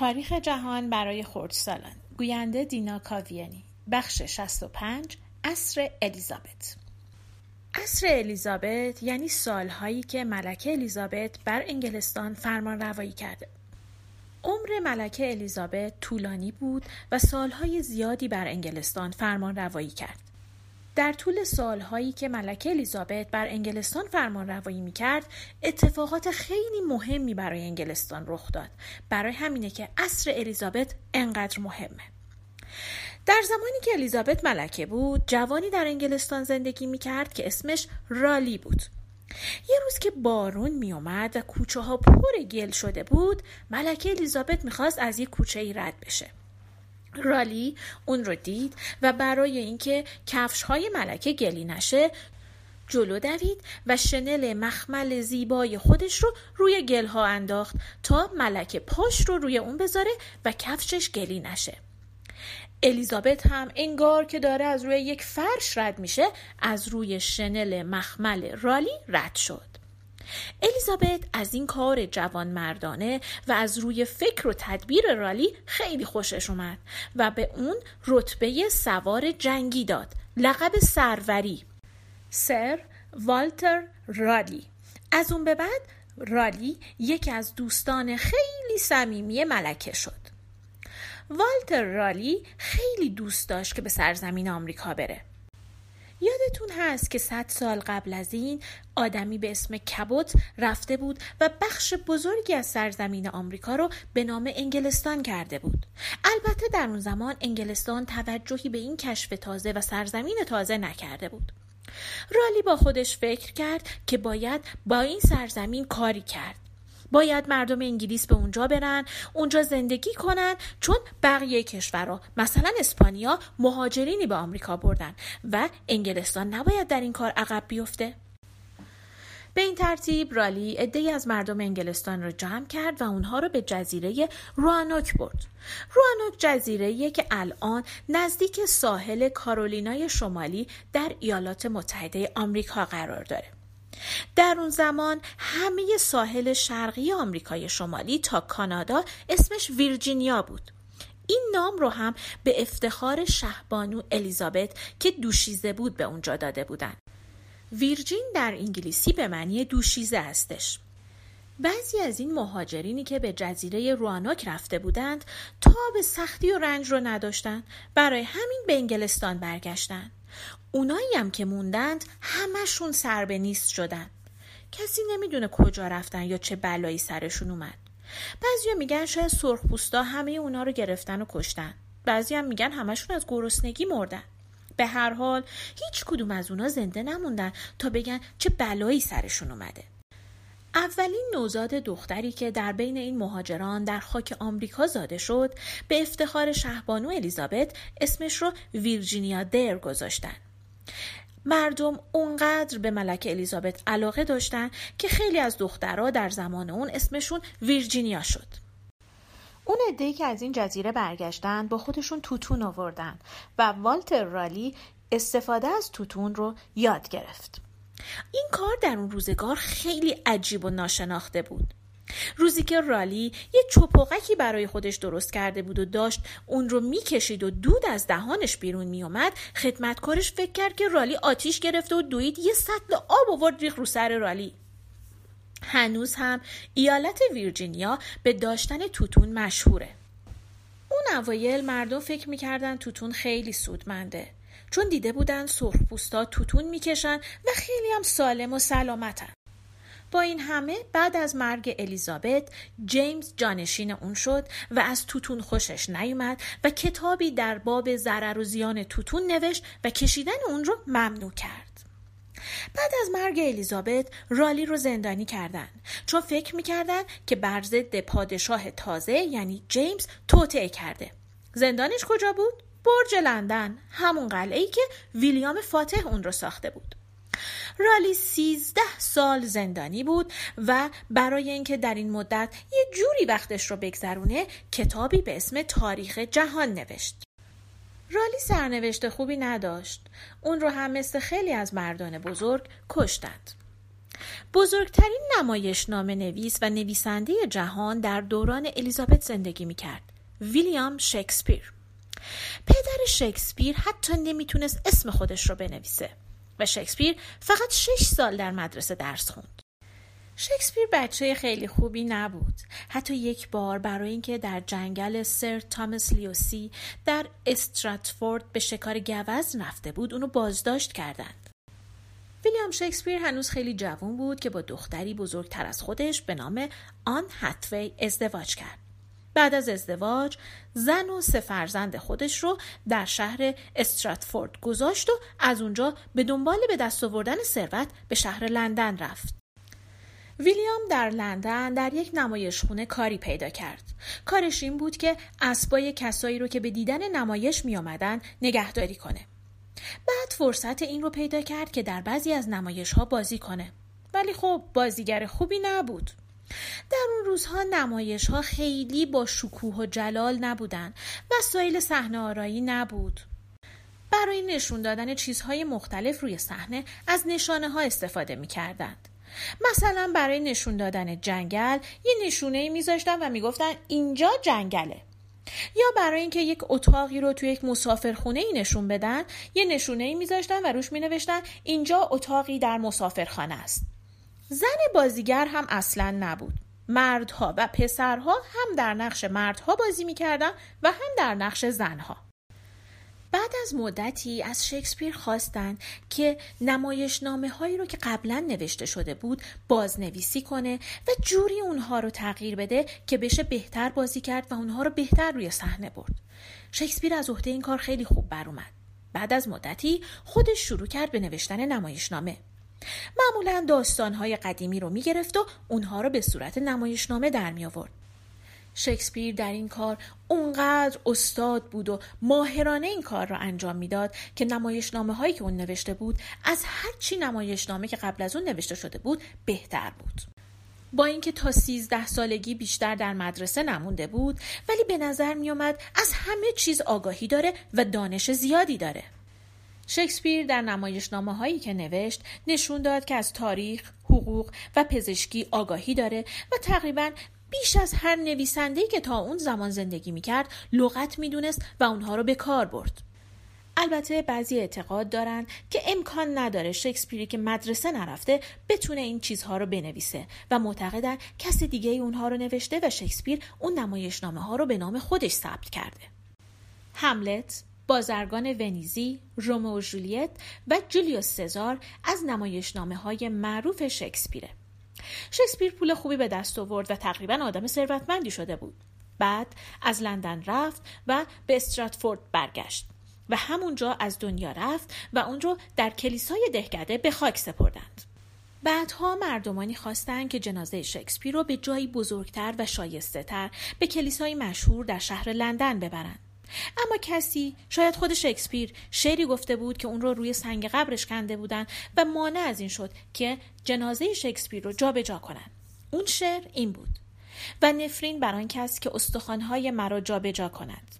تاریخ جهان برای خردسالان گوینده دینا کاویانی. بخش 65 اصر الیزابت. اصر الیزابت یعنی سالهایی که ملکه الیزابت بر انگلستان فرمان روایی کرده. عمر ملکه الیزابت طولانی بود و سالهای زیادی بر انگلستان فرمان روایی کرد. در طول سالهایی که ملکه الیزابت بر انگلستان فرمان روایی می کرد اتفاقات خیلی مهمی برای انگلستان رخ داد. برای همینه که عصر الیزابت انقدر مهمه. در زمانی که الیزابت ملکه بود جوانی در انگلستان زندگی می کرد که اسمش رالی بود. یه روز که بارون می اومد و کوچه ها پر گل شده بود ملکه الیزابت می‌خواست از یک کوچه ای رد بشه. رالی اون رو دید و برای اینکه کفش های ملکه گلی نشه جلو دوید و شنل مخمل زیبای خودش رو روی گلها انداخت تا ملکه پاش رو روی اون بذاره و کفشش گلی نشه. الیزابت هم انگار که داره از روی یک فرش رد میشه از روی شنل مخمل رالی رد شد. الیزابت از این کار جوان مردانه و از روی فکر و تدبیر رالی خیلی خوشش اومد و به اون رتبه سوار جنگی داد. لقب سروری. سر والتر رالی. از اون به بعد رالی یکی از دوستان خیلی صمیمی ملکه شد. والتر رالی خیلی دوست داشت که به سرزمین آمریکا بره. یادتون هست که صد سال قبل از این آدمی به اسم کبوت رفته بود و بخش بزرگی از سرزمین آمریکا رو به نام انگلستان کرده بود. البته در اون زمان انگلستان توجهی به این کشف تازه و سرزمین تازه نکرده بود. رالی با خودش فکر کرد که باید با این سرزمین کاری کرد. باید مردم انگلیس به اونجا برن اونجا زندگی کنن چون بقیه کشورها مثلا اسپانیا مهاجرینی به آمریکا بردن و انگلستان نباید در این کار عقب بیفته به این ترتیب رالی عدهای از مردم انگلستان را جمع کرد و اونها را به جزیره روانوک برد. روانوک جزیره که الان نزدیک ساحل کارولینای شمالی در ایالات متحده آمریکا قرار داره. در اون زمان همه ساحل شرقی آمریکای شمالی تا کانادا اسمش ویرجینیا بود. این نام رو هم به افتخار شهبانو الیزابت که دوشیزه بود به اونجا داده بودن. ویرجین در انگلیسی به معنی دوشیزه هستش. بعضی از این مهاجرینی که به جزیره روانوک رفته بودند تا به سختی و رنج رو نداشتند برای همین به انگلستان برگشتند. اونایی هم که موندند همشون سر به نیست شدن. کسی نمی‌دونه کجا رفتن یا چه بلایی سرشون اومد. بعضیا میگن شاید سرخپوستا همه اونا رو گرفتن و کشتن. بعضی هم میگن همشون از گرسنگی مردن. به هر حال هیچ کدوم از اونا زنده نموندن تا بگن چه بلایی سرشون اومده. اولین نوزاد دختری که در بین این مهاجران در خاک آمریکا زاده شد به افتخار شهبانو الیزابت اسمش رو ویرجینیا دیر گذاشتن. مردم اونقدر به ملکه الیزابت علاقه داشتن که خیلی از دخترها در زمان اون اسمشون ویرجینیا شد. اون عده‌ای که از این جزیره برگشتن با خودشون توتون آوردن و والتر رالی استفاده از توتون رو یاد گرفت. این کار در اون روزگار خیلی عجیب و ناشناخته بود. روزی که رالی یه چپاقکی برای خودش درست کرده بود و داشت اون رو می‌کشید و دود از دهانش بیرون میومد خدمتکارش فکر کرد که رالی آتیش گرفته و دوید یه سطل آب آورد ریخ رو سر رالی. هنوز هم ایالت ویرجینیا به داشتن توتون مشهوره. اون اوایل مردم فکر می‌کردن توتون خیلی سودمنده. چون دیده بودن سرخپوستا توتون می‌کشن و خیلی هم سالم و سلامتن. با این همه بعد از مرگ الیزابت جیمز جانشین اون شد و از توتون خوشش نیومد و کتابی در باب ضرر و زیان توتون نوشت و کشیدن اون رو ممنوع کرد. بعد از مرگ الیزابت رالی رو زندانی کردن چون فکر می‌کردن که بر ضد پادشاه تازه یعنی جیمز توطعه کرده. زندانش کجا بود؟ برج لندن همون قلعه ای که ویلیام فاتح اون رو ساخته بود. رالی سیزده سال زندانی بود و برای اینکه در این مدت یه جوری وقتش رو بگذرونه کتابی به اسم تاریخ جهان نوشت. رالی سرنوشت خوبی نداشت. اون رو هم مثل خیلی از مردان بزرگ کشتند. بزرگترین نمایش نام نویس و نویسنده جهان در دوران الیزابت زندگی می کرد. ویلیام شکسپیر. پدر شکسپیر حتی نمی‌تونست اسم خودش رو بنویسه و شکسپیر فقط شش سال در مدرسه درس خوند. شکسپیر بچه خیلی خوبی نبود. حتی یک بار برای اینکه در جنگل سر تامس لیوسی در استراتفورد به شکار گوز رفته بود اونو بازداشت کردند. ویلیام شکسپیر هنوز خیلی جوان بود که با دختری بزرگتر از خودش به نام آن هتوی ازدواج کرد. بعد از ازدواج زن و سه فرزند خودش رو در شهر استراتفورد گذاشت و از اونجا به دنبال به دست آوردن ثروت به شهر لندن رفت. ویلیام در لندن در یک نمایشخونه کاری پیدا کرد. کارش این بود که اسبای کسایی رو که به دیدن نمایش می آمدن نگهداری کنه. بعد فرصت این رو پیدا کرد که در بعضی از نمایش ها بازی کنه. ولی خب بازیگر خوبی نبود. در روزها نمایش ها خیلی با شکوه و جلال نبودن. وسایل صحنه آرایی نبود. برای نشون دادن چیزهای مختلف روی صحنه از نشانه ها استفاده می کردند. مثلا برای نشون دادن جنگل یه نشونه ای میذاشتن و می‌گفتن اینجا جنگله. یا برای اینکه یک اتاقی رو توی یک مسافرخونه ای نشون بدن یه نشونه ای میذاشتن و روش مینوشتن اینجا اتاقی در مسافرخانه است. زن بازیگر هم اصلا نبود. مردها و پسرها هم در نقش مردها بازی می‌کردن و هم در نقش زنها بعد از مدتی از شکسپیر خواستند که نمایشنامه هایی رو که قبلا نوشته شده بود بازنویسی کنه و جوری اونها رو تغییر بده که بشه بهتر بازی کرد و اونها رو بهتر روی صحنه برد. شکسپیر از عهده این کار خیلی خوب بر اومد. بعد از مدتی خودش شروع کرد به نوشتن نمایشنامه. معمولا داستانهای قدیمی رو می‌گرفت و اونها رو به صورت نمایشنامه در می آورد. شکسپیر در این کار اونقدر استاد بود و ماهرانه این کار را انجام می‌داد که نمایشنامه هایی که اون نوشته بود از هرچی نمایشنامه که قبل از اون نوشته شده بود بهتر بود. با اینکه تا سیزده سالگی بیشتر در مدرسه نمونده بود ولی به نظر می از همه چیز آگاهی داره و دانش زیادی داره. شکسپیر در نمایشنامه هایی که نوشت نشون داد که از تاریخ، حقوق و پزشکی آگاهی داره و تقریبا بیش از هر نویسنده‌ای که تا اون زمان زندگی می‌کرد لغت می‌دونست و اونها رو به کار برد. البته بعضی اعتقاد دارند که امکان نداره شکسپیری که مدرسه نرفته بتونه این چیزها رو بنویسه و معتقدن کس دیگه اونها رو نوشته و شکسپیر اون نمایشنامه ها رو به نام خودش ثبت کرده. هملت، بازرگان ونیزی، رومو و جولیت و جولیوس سزار از نمایشنامه های معروف شکسپیره. شکسپیر پول خوبی به دست آورد و تقریبا آدم ثروتمندی شده بود. بعد از لندن رفت و به استراتفورد برگشت و همونجا از دنیا رفت و اون رو در کلیسای دهکده به خاک سپردند. بعدها مردمانی خواستند که جنازه شکسپیر رو به جایی بزرگتر و شایسته تر به کلیسای مشهور در شهر لندن ببرند. اما کسی شاید خود شکسپیر شعری گفته بود که اون رو روی سنگ قبرش کنده بودن و مانع از این شد که جنازه شکسپیر رو جابجا جا کنن. اون شعر این بود. و نفرین بر آن کس که استخوانهای مرا جابجا کند